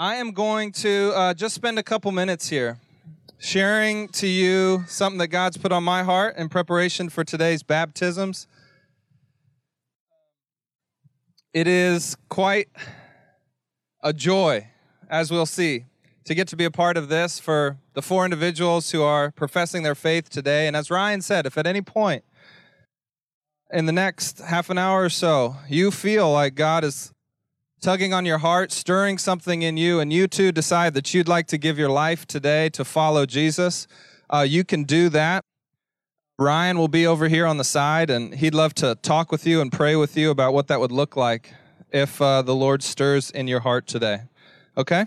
I am going to uh, just spend a couple minutes here sharing to you something that God's put on my heart in preparation for today's baptisms. It is quite a joy, as we'll see, to get to be a part of this for the four individuals who are professing their faith today. And as Ryan said, if at any point in the next half an hour or so you feel like God is tugging on your heart, stirring something in you, and you too decide that you'd like to give your life today to follow Jesus, uh, you can do that. Ryan will be over here on the side, and he'd love to talk with you and pray with you about what that would look like if uh, the Lord stirs in your heart today. Okay?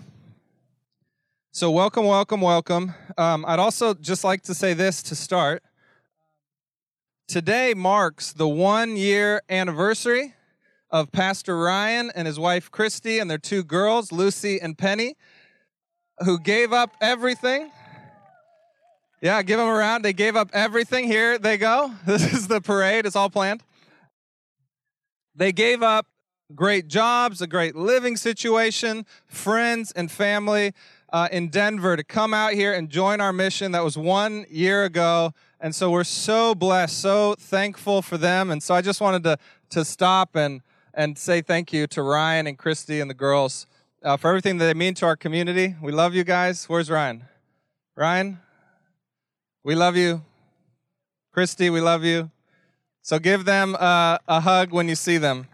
So, welcome, welcome, welcome. Um, I'd also just like to say this to start. Today marks the one year anniversary of Pastor Ryan and his wife Christy and their two girls, Lucy and Penny, who gave up everything. Yeah, give them a round. They gave up everything. Here they go. This is the parade, it's all planned. They gave up great jobs, a great living situation, friends, and family uh, in Denver to come out here and join our mission that was one year ago. And so we're so blessed, so thankful for them. And so I just wanted to, to stop and and say thank you to Ryan and Christy and the girls uh, for everything that they mean to our community. We love you guys. Where's Ryan? Ryan, we love you. Christy, we love you. So give them uh, a hug when you see them.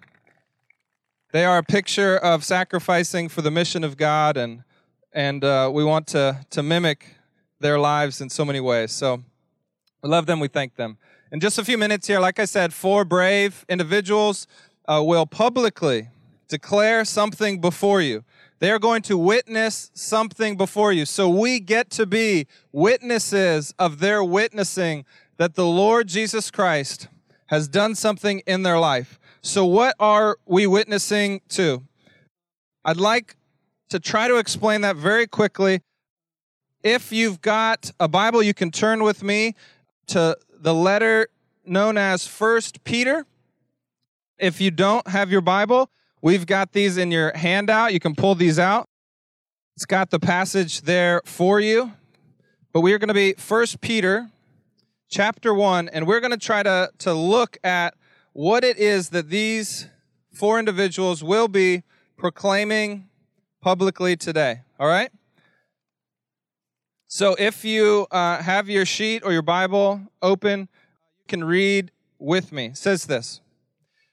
They are a picture of sacrificing for the mission of God, and and uh, we want to to mimic their lives in so many ways. So we love them. We thank them. In just a few minutes here, like I said, four brave individuals uh, will publicly declare something before you. They are going to witness something before you. So we get to be witnesses of their witnessing that the Lord Jesus Christ has done something in their life. So, what are we witnessing to? I'd like to try to explain that very quickly. If you've got a Bible, you can turn with me to the letter known as First Peter. If you don't have your Bible, we've got these in your handout. You can pull these out. It's got the passage there for you. But we are going to be First Peter chapter 1 and we're going to try to to look at what it is that these four individuals will be proclaiming publicly today. All right? So if you uh, have your sheet or your Bible open, you can read with me. It says this.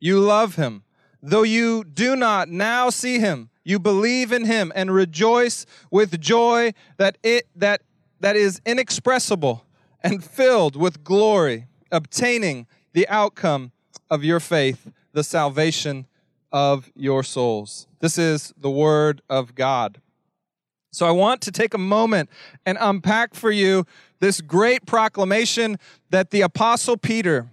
you love him. Though you do not now see him, you believe in him and rejoice with joy that it that that is inexpressible and filled with glory, obtaining the outcome of your faith, the salvation of your souls. This is the word of God. So I want to take a moment and unpack for you this great proclamation that the apostle Peter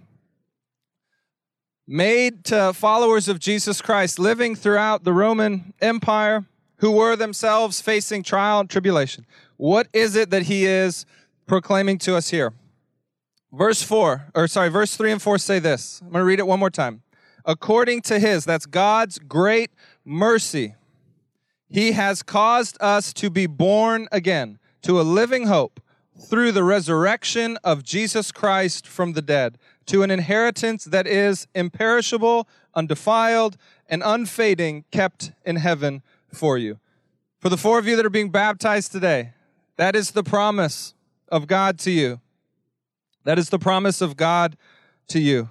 made to followers of Jesus Christ living throughout the Roman Empire who were themselves facing trial and tribulation. What is it that he is proclaiming to us here? Verse 4, or sorry, verse 3 and 4 say this. I'm going to read it one more time. According to his, that's God's great mercy, he has caused us to be born again to a living hope through the resurrection of Jesus Christ from the dead to an inheritance that is imperishable, undefiled, and unfading, kept in heaven for you. For the four of you that are being baptized today, that is the promise of God to you. That is the promise of God to you.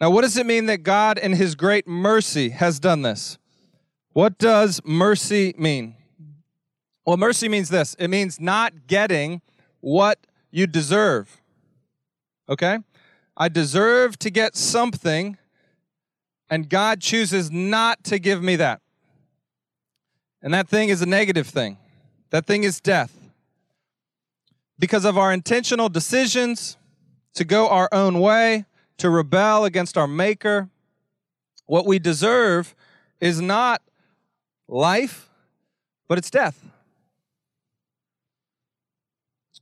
Now, what does it mean that God, in His great mercy, has done this? What does mercy mean? Well, mercy means this it means not getting what you deserve. Okay? I deserve to get something, and God chooses not to give me that. And that thing is a negative thing. That thing is death. Because of our intentional decisions to go our own way, to rebel against our Maker, what we deserve is not life, but it's death.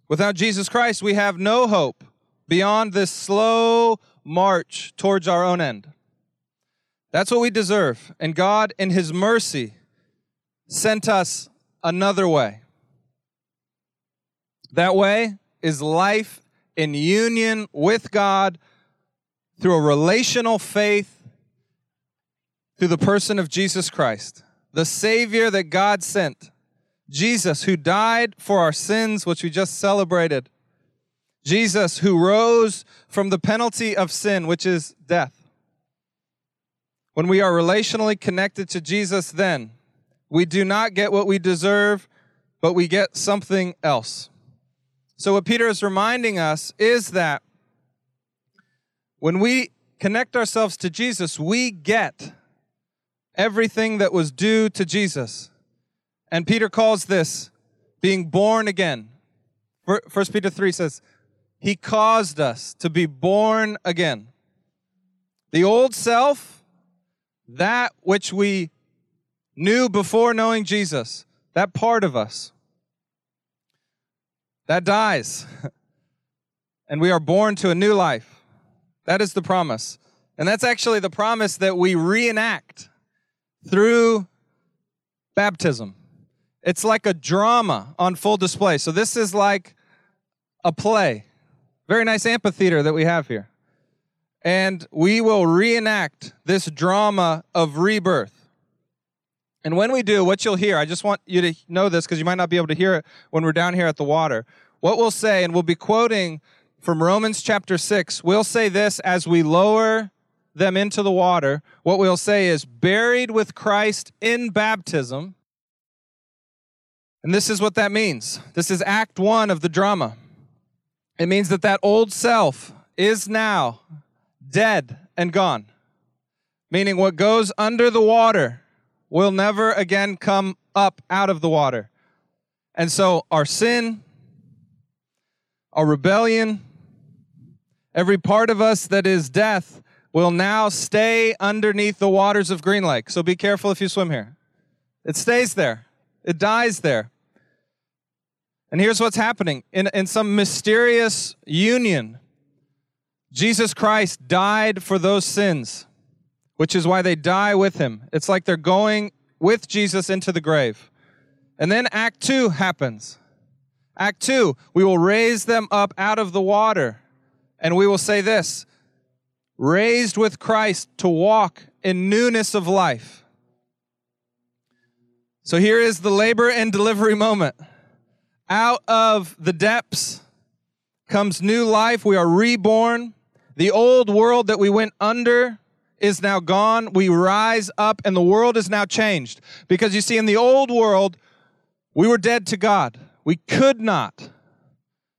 Without Jesus Christ, we have no hope beyond this slow march towards our own end. That's what we deserve. And God, in His mercy, sent us another way. That way is life in union with God through a relational faith through the person of Jesus Christ, the Savior that God sent. Jesus, who died for our sins, which we just celebrated. Jesus, who rose from the penalty of sin, which is death. When we are relationally connected to Jesus, then we do not get what we deserve, but we get something else. So, what Peter is reminding us is that when we connect ourselves to Jesus, we get everything that was due to Jesus. And Peter calls this being born again. First Peter 3 says, He caused us to be born again. The old self, that which we knew before knowing Jesus, that part of us, that dies. and we are born to a new life. That is the promise. And that's actually the promise that we reenact through baptism. It's like a drama on full display. So this is like a play. Very nice amphitheater that we have here. And we will reenact this drama of rebirth. And when we do, what you'll hear, I just want you to know this because you might not be able to hear it when we're down here at the water. What we'll say, and we'll be quoting from Romans chapter 6, we'll say this as we lower them into the water. What we'll say is, buried with Christ in baptism and this is what that means. This is act one of the drama. It means that that old self is now dead and gone. Meaning what goes under the water will never again come up out of the water. And so our sin, our rebellion, every part of us that is death will now stay underneath the waters of Green Lake. So be careful if you swim here. It stays there. It dies there. And here's what's happening in, in some mysterious union, Jesus Christ died for those sins, which is why they die with him. It's like they're going with Jesus into the grave. And then Act 2 happens. Act 2, we will raise them up out of the water. And we will say this raised with Christ to walk in newness of life. So here is the labor and delivery moment. Out of the depths comes new life. We are reborn. The old world that we went under is now gone. We rise up, and the world is now changed. Because you see, in the old world, we were dead to God. We could not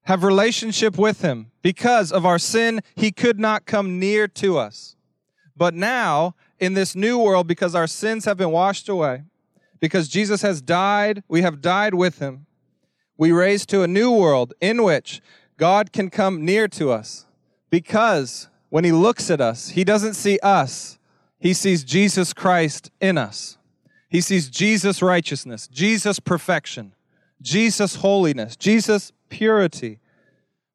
have relationship with him because of our sin he could not come near to us but now in this new world because our sins have been washed away because jesus has died we have died with him we raise to a new world in which God can come near to us because when He looks at us, He doesn't see us, He sees Jesus Christ in us. He sees Jesus' righteousness, Jesus' perfection, Jesus' holiness, Jesus' purity.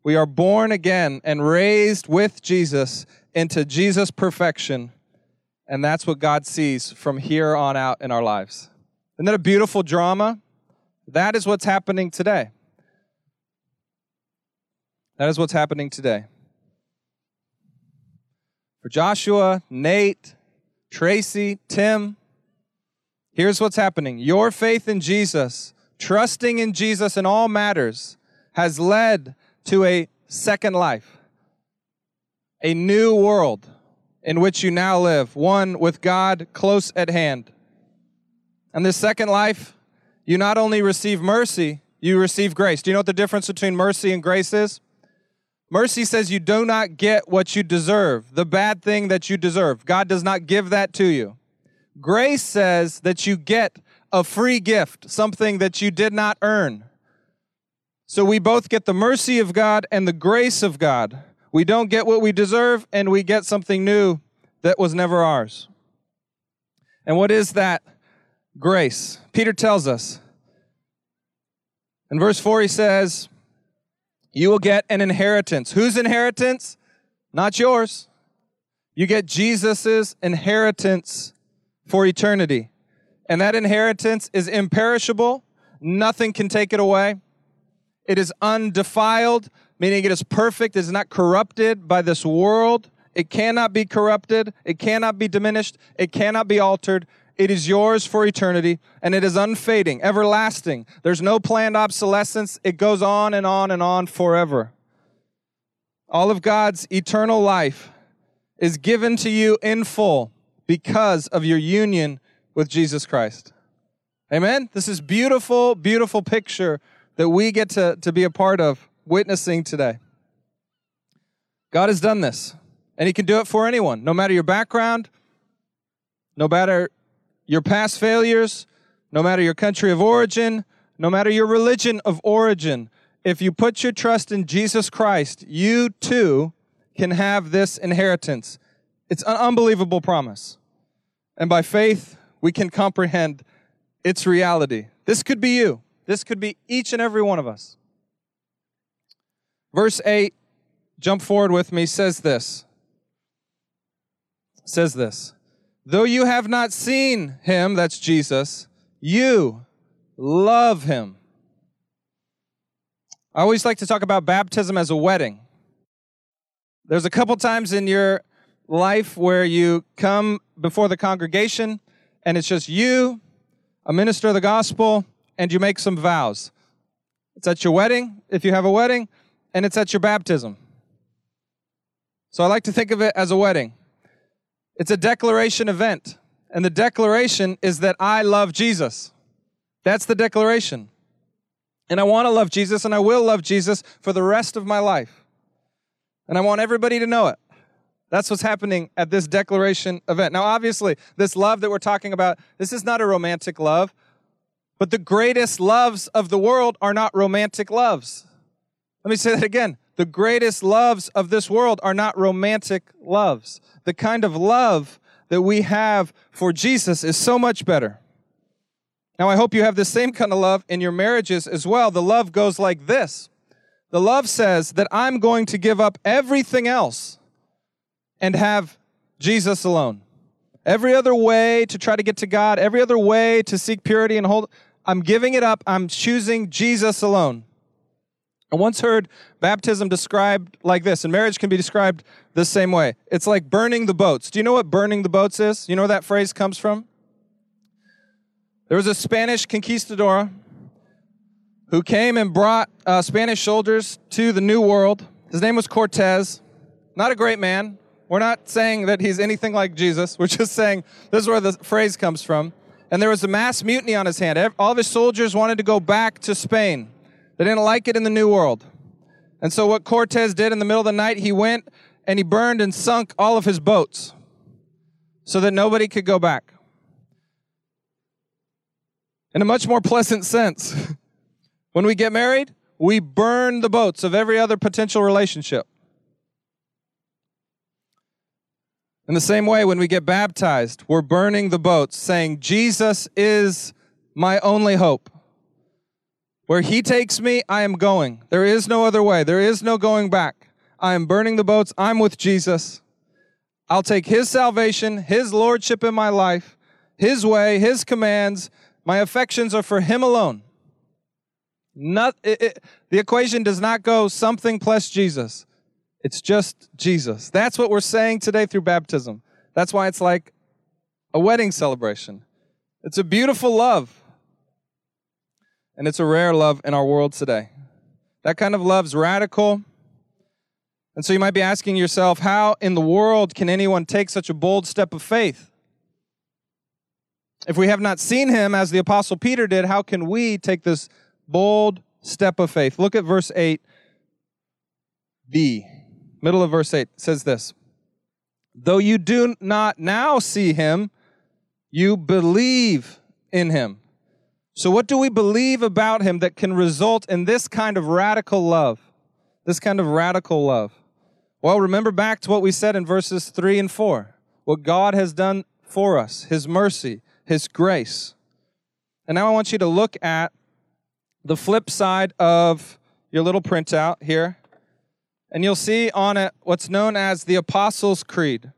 We are born again and raised with Jesus into Jesus' perfection. And that's what God sees from here on out in our lives. Isn't that a beautiful drama? That is what's happening today. That is what's happening today. For Joshua, Nate, Tracie, Tim, here's what's happening. Your faith in Jesus, trusting in Jesus in all matters, has led to a second life, a new world in which you now live, one with God close at hand. And this second life, you not only receive mercy, you receive grace. Do you know what the difference between mercy and grace is? Mercy says you do not get what you deserve, the bad thing that you deserve. God does not give that to you. Grace says that you get a free gift, something that you did not earn. So we both get the mercy of God and the grace of God. We don't get what we deserve, and we get something new that was never ours. And what is that grace? Peter tells us. In verse 4, he says, You will get an inheritance. Whose inheritance? Not yours. You get Jesus' inheritance for eternity. And that inheritance is imperishable, nothing can take it away. It is undefiled, meaning it is perfect, it is not corrupted by this world. It cannot be corrupted, it cannot be diminished, it cannot be altered. It is yours for eternity, and it is unfading, everlasting. There's no planned obsolescence. It goes on and on and on forever. All of God's eternal life is given to you in full because of your union with Jesus Christ. Amen? This is beautiful, beautiful picture that we get to, to be a part of witnessing today. God has done this, and He can do it for anyone, no matter your background, no matter your past failures, no matter your country of origin, no matter your religion of origin. If you put your trust in Jesus Christ, you too can have this inheritance. It's an unbelievable promise. And by faith, we can comprehend its reality. This could be you. This could be each and every one of us. Verse 8, jump forward with me, says this. Says this. Though you have not seen him, that's Jesus, you love him. I always like to talk about baptism as a wedding. There's a couple times in your life where you come before the congregation and it's just you, a minister of the gospel, and you make some vows. It's at your wedding, if you have a wedding, and it's at your baptism. So I like to think of it as a wedding. It's a declaration event, and the declaration is that I love Jesus. That's the declaration. And I want to love Jesus, and I will love Jesus for the rest of my life. And I want everybody to know it. That's what's happening at this declaration event. Now, obviously, this love that we're talking about, this is not a romantic love. But the greatest loves of the world are not romantic loves. Let me say that again. The greatest loves of this world are not romantic loves. The kind of love that we have for Jesus is so much better. Now, I hope you have the same kind of love in your marriages as well. The love goes like this The love says that I'm going to give up everything else and have Jesus alone. Every other way to try to get to God, every other way to seek purity and hold, I'm giving it up. I'm choosing Jesus alone. I once heard baptism described like this, and marriage can be described the same way. It's like burning the boats. Do you know what burning the boats is? You know where that phrase comes from? There was a Spanish conquistador who came and brought uh, Spanish soldiers to the New World. His name was Cortez. Not a great man. We're not saying that he's anything like Jesus. We're just saying this is where the phrase comes from and there was a mass mutiny on his hand. All of his soldiers wanted to go back to Spain. They didn't like it in the New World. And so, what Cortez did in the middle of the night, he went and he burned and sunk all of his boats so that nobody could go back. In a much more pleasant sense, when we get married, we burn the boats of every other potential relationship. In the same way, when we get baptized, we're burning the boats, saying, Jesus is my only hope. Where he takes me, I am going. There is no other way. There is no going back. I am burning the boats. I'm with Jesus. I'll take his salvation, his lordship in my life, his way, his commands. My affections are for him alone. Not, it, it, the equation does not go something plus Jesus. It's just Jesus. That's what we're saying today through baptism. That's why it's like a wedding celebration. It's a beautiful love. And it's a rare love in our world today. That kind of love's radical. And so you might be asking yourself, how in the world can anyone take such a bold step of faith? If we have not seen him as the Apostle Peter did, how can we take this bold step of faith? Look at verse 8b. Middle of verse 8 says this Though you do not now see him, you believe in him. So, what do we believe about him that can result in this kind of radical love? This kind of radical love. Well, remember back to what we said in verses 3 and 4 what God has done for us, his mercy, his grace. And now I want you to look at the flip side of your little printout here. And you'll see on it what's known as the Apostles' Creed.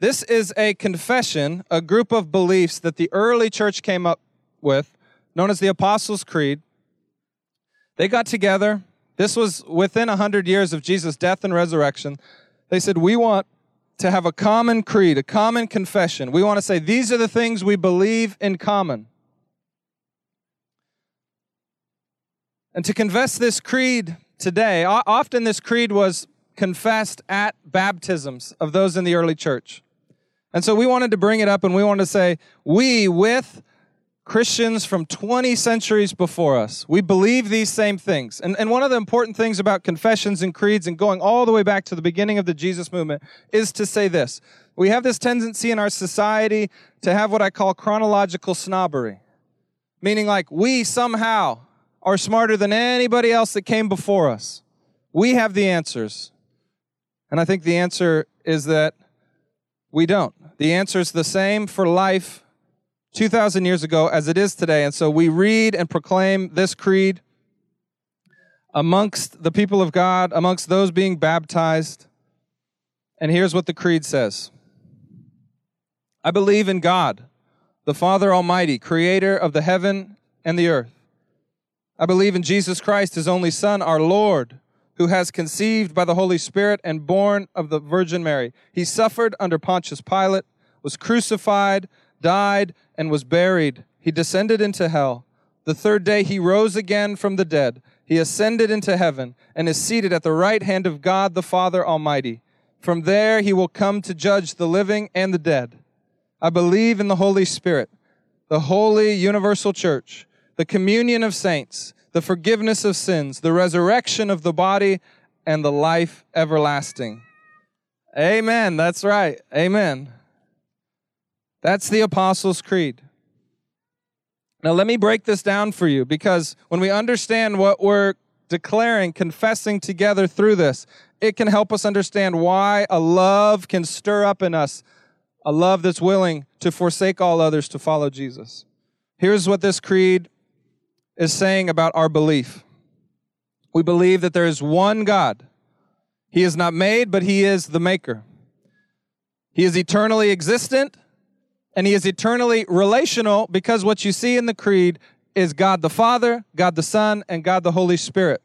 This is a confession, a group of beliefs that the early church came up with, known as the Apostles' Creed. They got together. This was within 100 years of Jesus' death and resurrection. They said, We want to have a common creed, a common confession. We want to say, these are the things we believe in common. And to confess this creed today, often this creed was confessed at baptisms of those in the early church. And so we wanted to bring it up and we wanted to say, we with Christians from 20 centuries before us. We believe these same things. And, and one of the important things about confessions and creeds and going all the way back to the beginning of the Jesus movement is to say this. We have this tendency in our society to have what I call chronological snobbery, meaning like we somehow are smarter than anybody else that came before us. We have the answers. And I think the answer is that we don't. The answer is the same for life 2,000 years ago as it is today. And so we read and proclaim this creed amongst the people of God, amongst those being baptized. And here's what the creed says I believe in God, the Father Almighty, creator of the heaven and the earth. I believe in Jesus Christ, his only Son, our Lord, who has conceived by the Holy Spirit and born of the Virgin Mary. He suffered under Pontius Pilate, was crucified, died, and was buried. He descended into hell. The third day he rose again from the dead. He ascended into heaven and is seated at the right hand of God the Father Almighty. From there he will come to judge the living and the dead. I believe in the Holy Spirit, the holy universal church, the communion of saints, the forgiveness of sins, the resurrection of the body, and the life everlasting. Amen. That's right. Amen. That's the Apostles' Creed. Now, let me break this down for you because when we understand what we're declaring, confessing together through this, it can help us understand why a love can stir up in us, a love that's willing to forsake all others to follow Jesus. Here's what this creed is saying about our belief we believe that there is one God. He is not made, but He is the maker. He is eternally existent and he is eternally relational because what you see in the creed is God the Father, God the Son, and God the Holy Spirit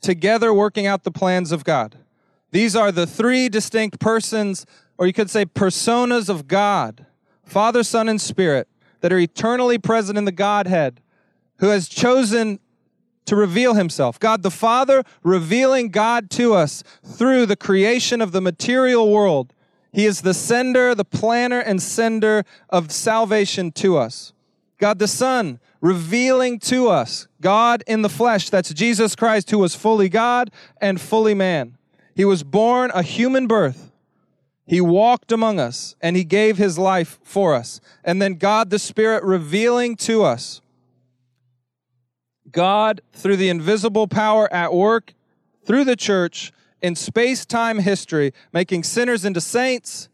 together working out the plans of God. These are the three distinct persons, or you could say personas of God Father, Son, and Spirit that are eternally present in the Godhead, who has chosen to reveal himself. God the Father revealing God to us through the creation of the material world he is the sender, the planner, and sender of salvation to us. God the Son, revealing to us God in the flesh. That's Jesus Christ, who was fully God and fully man. He was born a human birth. He walked among us and he gave his life for us. And then God the Spirit revealing to us God through the invisible power at work through the church in space time history, making sinners into saints,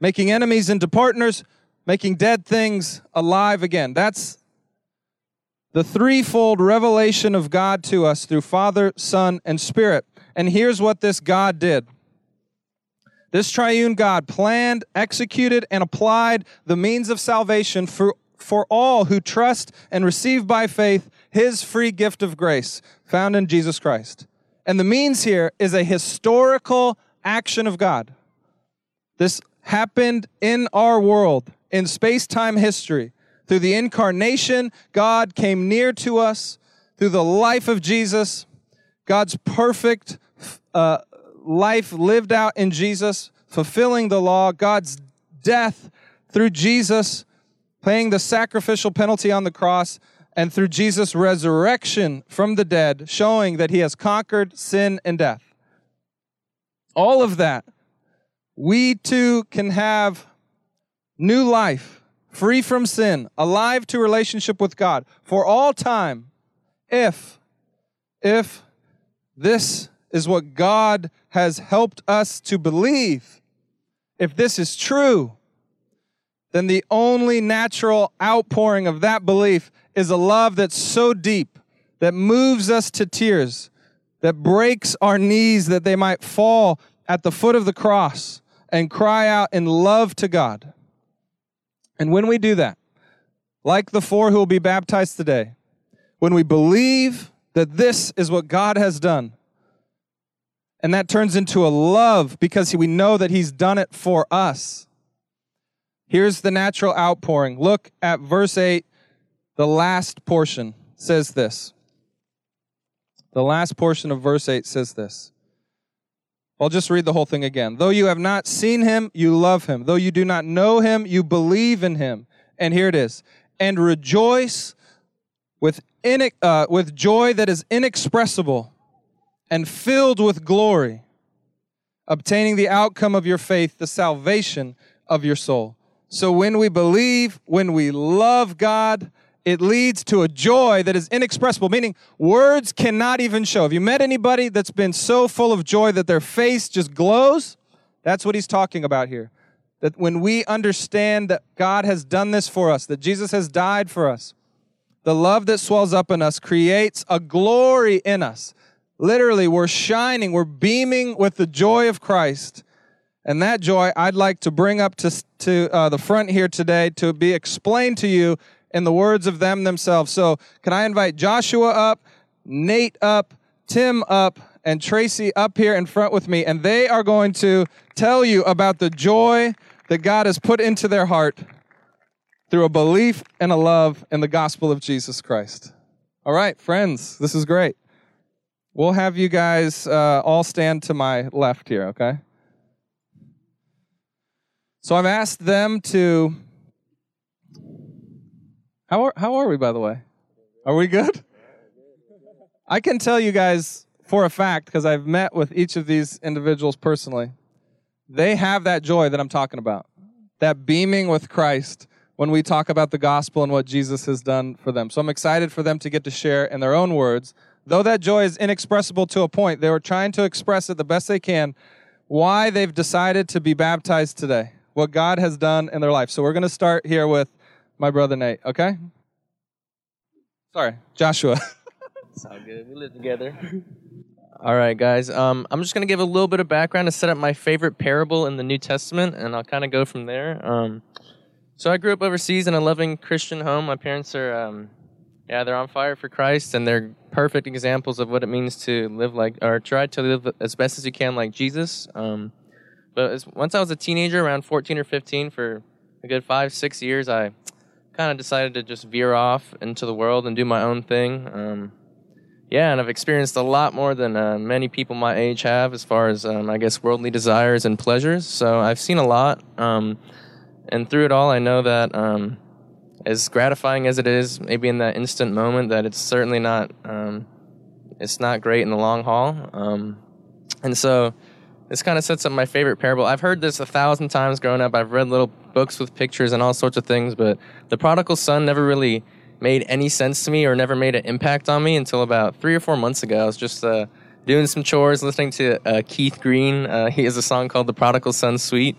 making enemies into partners, making dead things alive again. That's the threefold revelation of God to us through Father, Son, and Spirit. And here's what this God did. This triune God planned, executed, and applied the means of salvation for, for all who trust and receive by faith his free gift of grace found in Jesus Christ. And the means here is a historical action of God. This happened in our world, in space time history. Through the incarnation, God came near to us. Through the life of Jesus, God's perfect uh, life lived out in Jesus, fulfilling the law, God's death through Jesus, paying the sacrificial penalty on the cross, and through Jesus' resurrection from the dead, showing that he has conquered sin and death. All of that, we too can have new life, free from sin, alive to relationship with God for all time, if, if this is what God has helped us to believe. If this is true, then the only natural outpouring of that belief is a love that's so deep that moves us to tears, that breaks our knees that they might fall at the foot of the cross and cry out in love to God. And when we do that, like the four who will be baptized today, when we believe that this is what God has done, and that turns into a love because we know that He's done it for us. Here's the natural outpouring. Look at verse 8. The last portion says this. The last portion of verse 8 says this. I'll just read the whole thing again. Though you have not seen him, you love him. Though you do not know him, you believe in him. And here it is. And rejoice with, in, uh, with joy that is inexpressible and filled with glory, obtaining the outcome of your faith, the salvation of your soul. So when we believe, when we love God, it leads to a joy that is inexpressible, meaning words cannot even show. Have you met anybody that's been so full of joy that their face just glows? That's what he's talking about here. That when we understand that God has done this for us, that Jesus has died for us, the love that swells up in us creates a glory in us Literally, we're shining, we're beaming with the joy of Christ. And that joy I'd like to bring up to, to uh, the front here today to be explained to you in the words of them themselves. So, can I invite Joshua up, Nate up, Tim up, and Tracie up here in front with me? And they are going to tell you about the joy that God has put into their heart through a belief and a love in the gospel of Jesus Christ. All right, friends, this is great. We'll have you guys uh, all stand to my left here, okay? So I've asked them to. How are, how are we, by the way? Are we good? I can tell you guys for a fact, because I've met with each of these individuals personally, they have that joy that I'm talking about. That beaming with Christ when we talk about the gospel and what Jesus has done for them. So I'm excited for them to get to share in their own words Though that joy is inexpressible to a point, they were trying to express it the best they can why they've decided to be baptized today, what God has done in their life. So we're going to start here with my brother Nate, okay? Sorry, Joshua. it's all good. We live together. All right, guys. Um, I'm just going to give a little bit of background to set up my favorite parable in the New Testament, and I'll kind of go from there. Um, so I grew up overseas in a loving Christian home. My parents are um, yeah, they're on fire for Christ, and they're perfect examples of what it means to live like, or try to live as best as you can like Jesus. Um, but as, once I was a teenager, around 14 or 15, for a good five, six years, I kind of decided to just veer off into the world and do my own thing. Um, yeah, and I've experienced a lot more than uh, many people my age have as far as, um, I guess, worldly desires and pleasures. So I've seen a lot. Um, and through it all, I know that um, as gratifying as it is, maybe in that instant moment, that it's certainly not um, it's not great in the long haul. Um, and so this kind of sets up my favorite parable. I've heard this a thousand times growing up. I've read little books with pictures and all sorts of things, but the prodigal son never really made any sense to me or never made an impact on me until about three or four months ago. I was just uh, doing some chores, listening to uh, Keith Green. Uh, he has a song called "The Prodigal Son Suite,"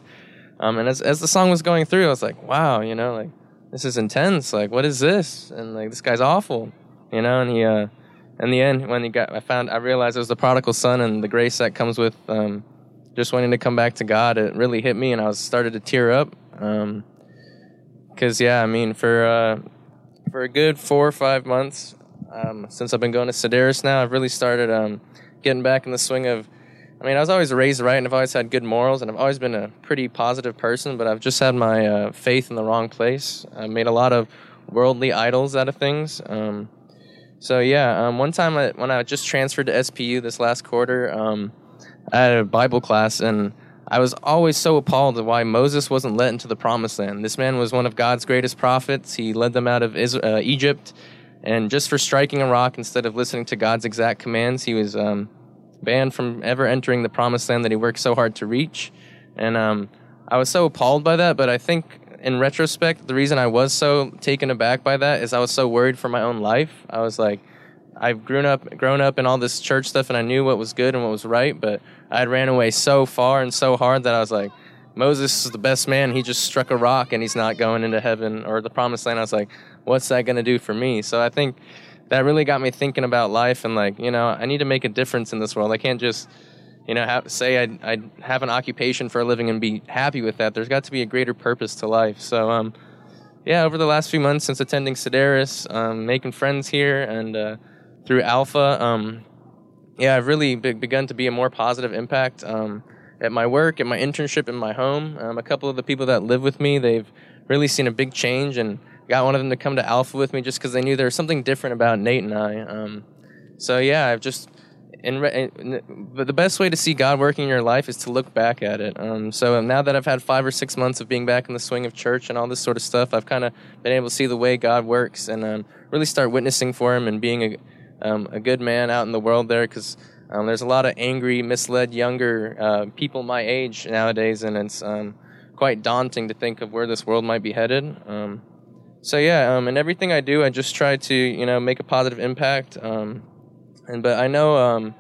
um, and as as the song was going through, I was like, "Wow, you know, like this is intense. Like, what is this? And like, this guy's awful, you know. And he, uh, in the end, when he got, I found, I realized it was the prodigal son and the grace that comes with um, just wanting to come back to God. It really hit me, and I was started to tear up. Um, Cause yeah, I mean, for uh, for a good four or five months um, since I've been going to Sedaris now, I've really started um, getting back in the swing of I mean, I was always raised right, and I've always had good morals, and I've always been a pretty positive person. But I've just had my uh, faith in the wrong place. I made a lot of worldly idols out of things. Um, So yeah, um, one time I, when I just transferred to SPU this last quarter, um, Had a Bible class and I was always so appalled at why Moses wasn't let into the promised land. This man was one of God's greatest prophets. He led them out of Israel, uh, Egypt, and just for striking a rock instead of listening to God's exact commands, he was um, banned from ever entering the promised land that he worked so hard to reach. And um, I was so appalled by that, but I think in retrospect, the reason I was so taken aback by that is I was so worried for my own life. I was like, I've grown up, grown up in all this church stuff, and I knew what was good and what was right, but I had ran away so far and so hard that I was like, Moses is the best man. He just struck a rock and he's not going into heaven or the promised land. I was like, what's that going to do for me? So I think that really got me thinking about life and like, you know, I need to make a difference in this world. I can't just, you know, have, say I I have an occupation for a living and be happy with that. There's got to be a greater purpose to life. So um, yeah, over the last few months since attending Sedaris, um, making friends here and uh, through Alpha, um, yeah, I've really be- begun to be a more positive impact um, at my work, at my internship, in my home. Um, a couple of the people that live with me, they've really seen a big change and got one of them to come to Alpha with me just because they knew there was something different about Nate and I. Um, so yeah, I've just but the best way to see God working in your life is to look back at it. Um, so now that I've had five or six months of being back in the swing of church and all this sort of stuff, I've kind of been able to see the way God works and um, really start witnessing for Him and being a um, a good man out in the world there because um, there's a lot of angry, misled younger uh, people my age nowadays, and it's um, quite daunting to think of where this world might be headed. Um, so yeah, um, in everything I do, I just try to you know make a positive impact. Um, and but I know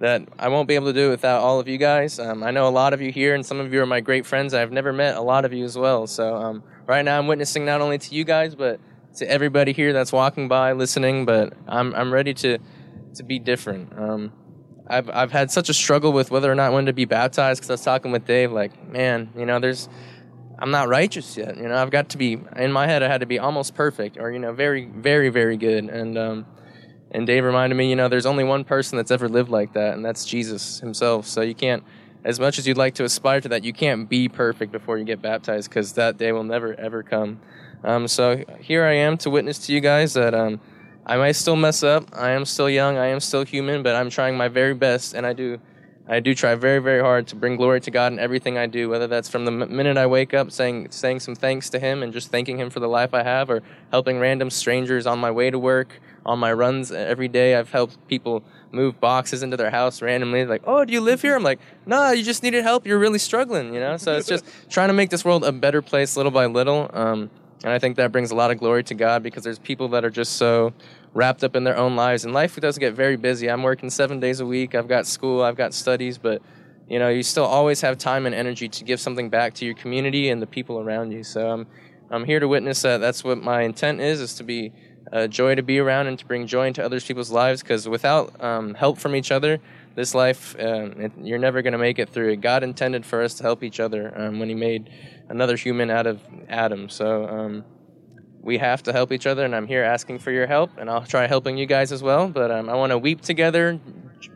that I won't be able to do it without all of you guys. Um, I know a lot of you here, and some of you are my great friends. I've never met a lot of you as well. So um, right now, I'm witnessing not only to you guys, but to everybody here that's walking by, listening. But I'm I'm ready to to be different. Um, I've I've had such a struggle with whether or not when to be baptized because I was talking with Dave. Like, man, you know, there's I'm not righteous yet. You know, I've got to be in my head. I had to be almost perfect, or you know, very very very good. And um, and Dave reminded me, you know, there's only one person that's ever lived like that, and that's Jesus himself. So you can't, as much as you'd like to aspire to that, you can't be perfect before you get baptized because that day will never ever come. Um, so here I am to witness to you guys that um, I might still mess up. I am still young. I am still human, but I'm trying my very best, and I do. I do try very, very hard to bring glory to God in everything I do, whether that's from the minute I wake up saying saying some thanks to Him and just thanking Him for the life I have, or helping random strangers on my way to work, on my runs every day. I've helped people move boxes into their house randomly. Like, oh, do you live here? I'm like, nah, you just needed help. You're really struggling, you know. So it's just trying to make this world a better place, little by little. Um, and I think that brings a lot of glory to God because there's people that are just so wrapped up in their own lives, and life does get very busy. I'm working seven days a week. I've got school. I've got studies, but you know, you still always have time and energy to give something back to your community and the people around you. So I'm, I'm here to witness that. That's what my intent is: is to be a joy to be around and to bring joy into other people's lives. Because without um, help from each other, this life um, it, you're never going to make it through. God intended for us to help each other um, when He made another human out of Adam. So um, we have to help each other, and I'm here asking for your help, and I'll try helping you guys as well. But um, I want to weep together,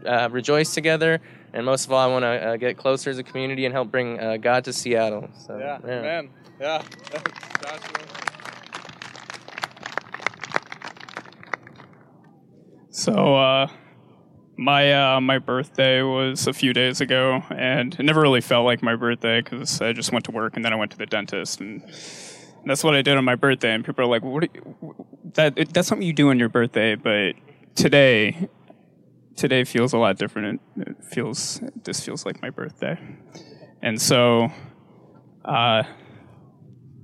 uh, rejoice together, and most of all, I want to uh, get closer as a community and help bring uh, God to Seattle. So, yeah, yeah. man, yeah. So, uh, my uh, my birthday was a few days ago, and it never really felt like my birthday because I just went to work and then I went to the dentist, and that's what I did on my birthday. And people are like, "What? You, that that's something you do on your birthday?" But today, today feels a lot different. It feels this feels like my birthday, and so, uh,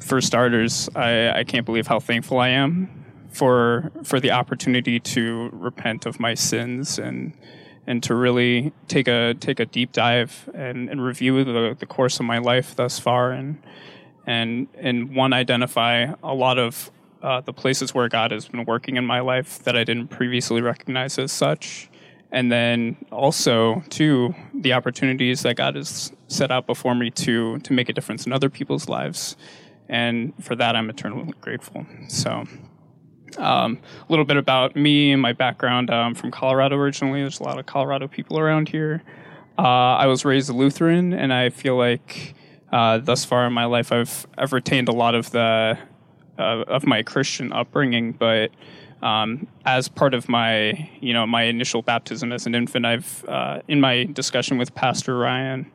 for starters, I I can't believe how thankful I am for for the opportunity to repent of my sins and and to really take a take a deep dive and, and review the, the course of my life thus far and and and one identify a lot of uh, the places where God has been working in my life that I didn't previously recognize as such. And then also two the opportunities that God has set out before me to to make a difference in other people's lives. And for that I'm eternally grateful. So um, a little bit about me and my background. Um, from Colorado originally. There's a lot of Colorado people around here. Uh, I was raised Lutheran, and I feel like uh, thus far in my life, I've I've retained a lot of the uh, of my Christian upbringing. But um, as part of my, you know, my initial baptism as an infant, I've uh, in my discussion with Pastor Ryan,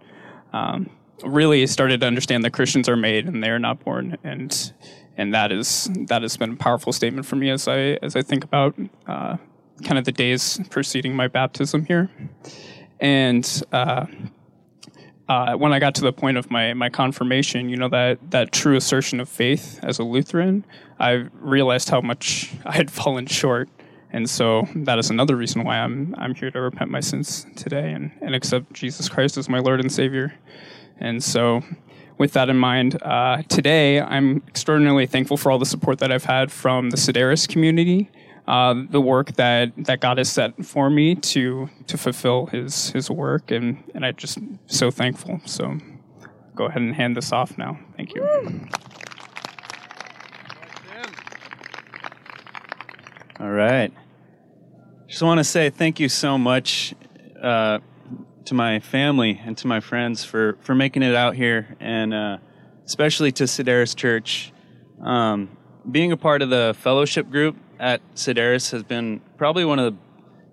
um, really started to understand that Christians are made and they are not born, and and that is that has been a powerful statement for me as I as I think about uh, kind of the days preceding my baptism here, and. Uh, uh, when I got to the point of my, my confirmation, you know, that, that true assertion of faith as a Lutheran, I realized how much I had fallen short. And so that is another reason why I'm, I'm here to repent my sins today and, and accept Jesus Christ as my Lord and Savior. And so, with that in mind, uh, today I'm extraordinarily thankful for all the support that I've had from the Sedaris community uh, the work that, that God has set for me to to fulfill His His work, and and I'm just so thankful. So, go ahead and hand this off now. Thank you. All right. Just want to say thank you so much uh, to my family and to my friends for, for making it out here, and uh, especially to Sedaris Church. Um, being a part of the fellowship group at Sedaris has been probably one of the,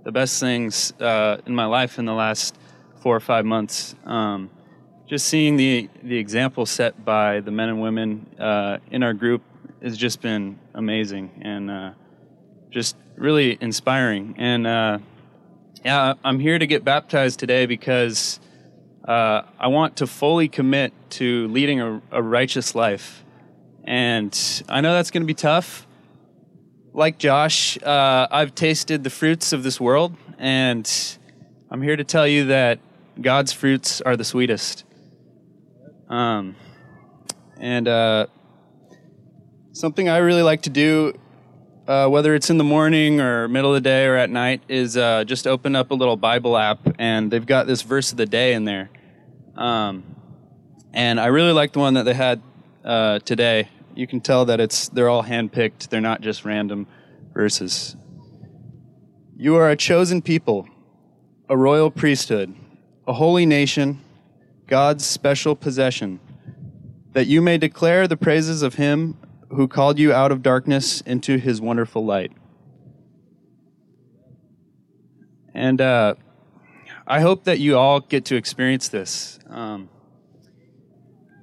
the best things uh, in my life in the last four or five months. Um, just seeing the the example set by the men and women uh, in our group has just been amazing and uh, just really inspiring. And yeah, I'm here to get baptized today because uh, I want to fully commit to leading a, a righteous life. And I know that's going to be tough like Josh, uh, I've tasted the fruits of this world, and I'm here to tell you that God's fruits are the sweetest. Um, and uh, something I really like to do, uh, whether it's in the morning or middle of the day or at night, is uh, just open up a little Bible app, and they've got this verse of the day in there. Um, and I really like the one that they had uh, today you can tell that it's they're all handpicked. They're not just random verses. You are a chosen people, a royal priesthood, a holy nation, God's special possession, that you may declare the praises of him who called you out of darkness into his wonderful light. And uh, I hope that you all get to experience this. Um,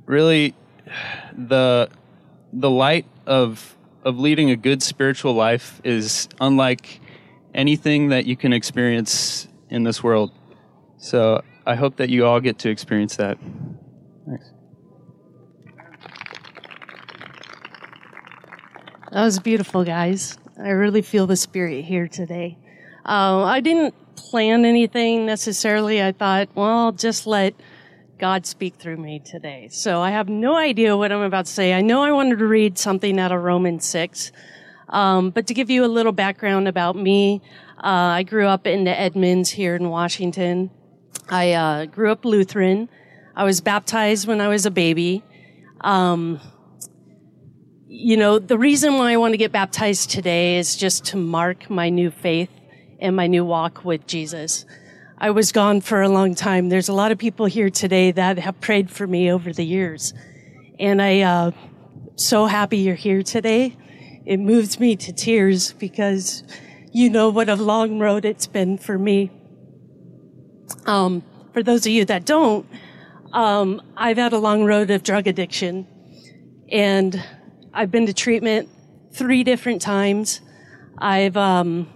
really, the the light of of leading a good spiritual life is unlike anything that you can experience in this world. So I hope that you all get to experience that. Thanks. That was beautiful, guys. I really feel the spirit here today. Uh, I didn't plan anything necessarily. I thought, well, I'll just let God speak through me today. So I have no idea what I'm about to say. I know I wanted to read something out of Romans 6. Um, but to give you a little background about me, uh, I grew up in the Edmonds here in Washington. I uh, grew up Lutheran. I was baptized when I was a baby. Um, you know, the reason why I want to get baptized today is just to mark my new faith and my new walk with Jesus. I was gone for a long time. There's a lot of people here today that have prayed for me over the years. And I, uh, so happy you're here today. It moves me to tears because you know what a long road it's been for me. Um, for those of you that don't, um, I've had a long road of drug addiction and I've been to treatment three different times. I've, um,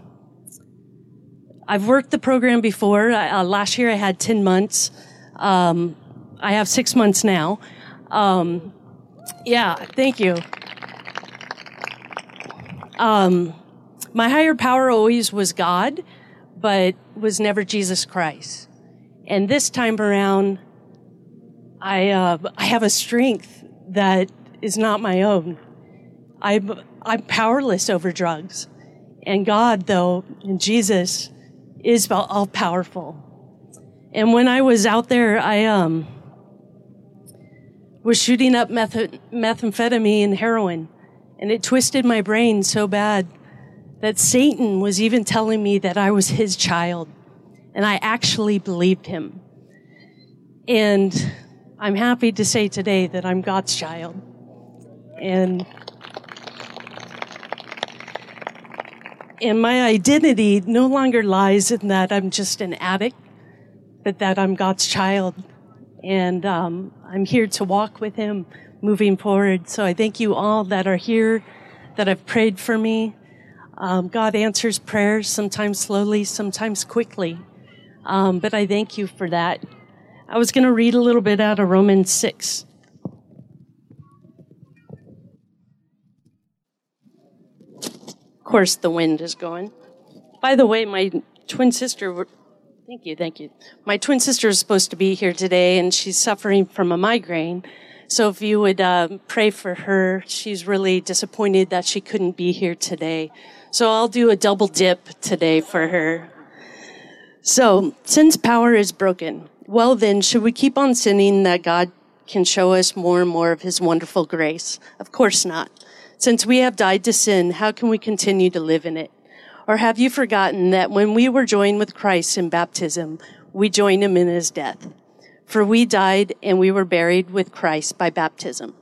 I've worked the program before. Uh, last year I had 10 months. Um, I have six months now. Um, yeah, thank you. Um, my higher power always was God, but was never Jesus Christ. And this time around, I, uh, I have a strength that is not my own. I'm, I'm powerless over drugs. And God, though, and Jesus, is all powerful. And when I was out there, I um, was shooting up meth- methamphetamine and heroin, and it twisted my brain so bad that Satan was even telling me that I was his child, and I actually believed him. And I'm happy to say today that I'm God's child. And And my identity no longer lies in that I'm just an addict, but that I'm God's child. And um, I'm here to walk with Him moving forward. So I thank you all that are here, that have prayed for me. Um, God answers prayers, sometimes slowly, sometimes quickly. Um, but I thank you for that. I was going to read a little bit out of Romans 6. Course, the wind is going. By the way, my twin sister, thank you, thank you. My twin sister is supposed to be here today, and she's suffering from a migraine. So if you would uh, pray for her, she's really disappointed that she couldn't be here today. So I'll do a double dip today for her. So, since power is broken, well then, should we keep on sinning that God can show us more and more of his wonderful grace? Of course not. Since we have died to sin, how can we continue to live in it? Or have you forgotten that when we were joined with Christ in baptism, we joined him in his death? For we died and we were buried with Christ by baptism.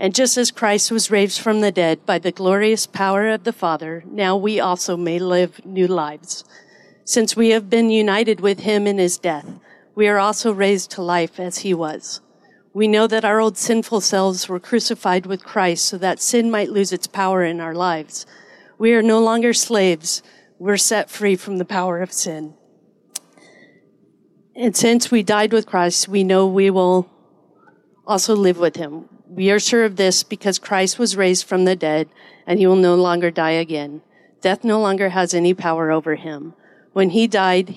And just as Christ was raised from the dead by the glorious power of the Father, now we also may live new lives. Since we have been united with him in his death, we are also raised to life as he was. We know that our old sinful selves were crucified with Christ so that sin might lose its power in our lives. We are no longer slaves. We're set free from the power of sin. And since we died with Christ, we know we will also live with him. We are sure of this because Christ was raised from the dead and he will no longer die again. Death no longer has any power over him. When he died,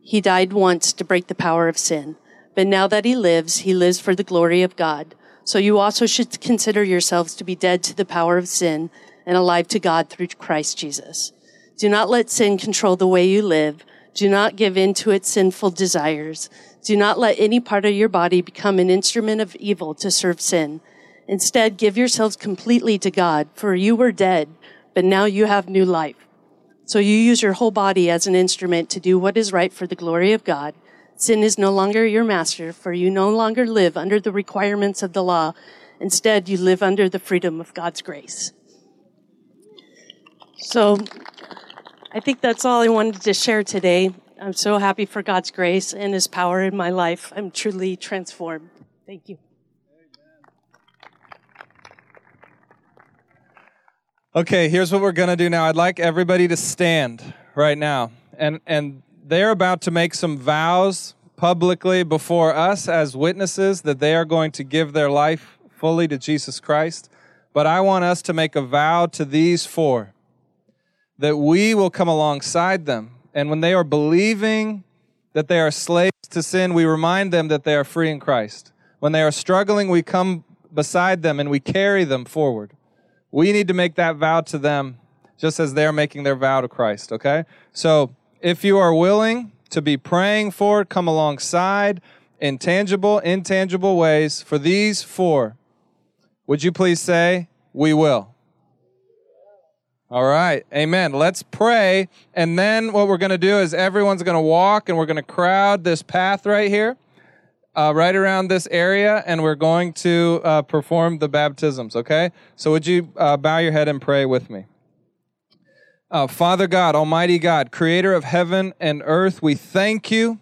he died once to break the power of sin. But now that he lives, he lives for the glory of God. So you also should consider yourselves to be dead to the power of sin and alive to God through Christ Jesus. Do not let sin control the way you live. Do not give in to its sinful desires. Do not let any part of your body become an instrument of evil to serve sin. Instead, give yourselves completely to God, for you were dead, but now you have new life. So you use your whole body as an instrument to do what is right for the glory of God. Sin is no longer your master, for you no longer live under the requirements of the law. Instead, you live under the freedom of God's grace. So I think that's all I wanted to share today. I'm so happy for God's grace and his power in my life. I'm truly transformed. Thank you. Okay, here's what we're going to do now. I'd like everybody to stand right now. And and they're about to make some vows publicly before us as witnesses that they are going to give their life fully to Jesus Christ. But I want us to make a vow to these four that we will come alongside them. And when they are believing that they are slaves to sin, we remind them that they are free in Christ. When they are struggling, we come beside them and we carry them forward. We need to make that vow to them just as they're making their vow to Christ, okay? So if you are willing to be praying for, come alongside in tangible, intangible ways for these four, would you please say, We will? All right, amen. Let's pray. And then what we're going to do is everyone's going to walk and we're going to crowd this path right here uh, right around this area, and we're going to uh, perform the baptisms, okay? So, would you uh, bow your head and pray with me? Uh, Father God, Almighty God, creator of heaven and earth, we thank you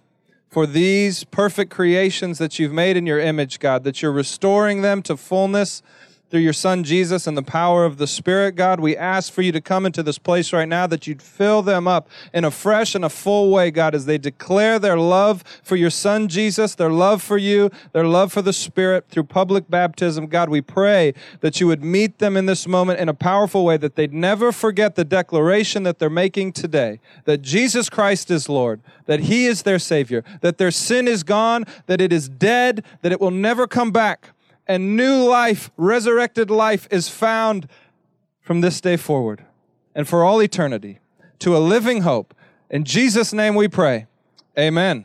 for these perfect creations that you've made in your image, God, that you're restoring them to fullness through your son Jesus and the power of the Spirit, God. We ask for you to come into this place right now that you'd fill them up in a fresh and a full way, God, as they declare their love for your son Jesus, their love for you, their love for the Spirit through public baptism. God, we pray that you would meet them in this moment in a powerful way, that they'd never forget the declaration that they're making today that Jesus Christ is Lord, that he is their Savior, that their sin is gone, that it is dead, that it will never come back and new life, resurrected life, is found from this day forward and for all eternity to a living hope. In Jesus' name we pray. Amen.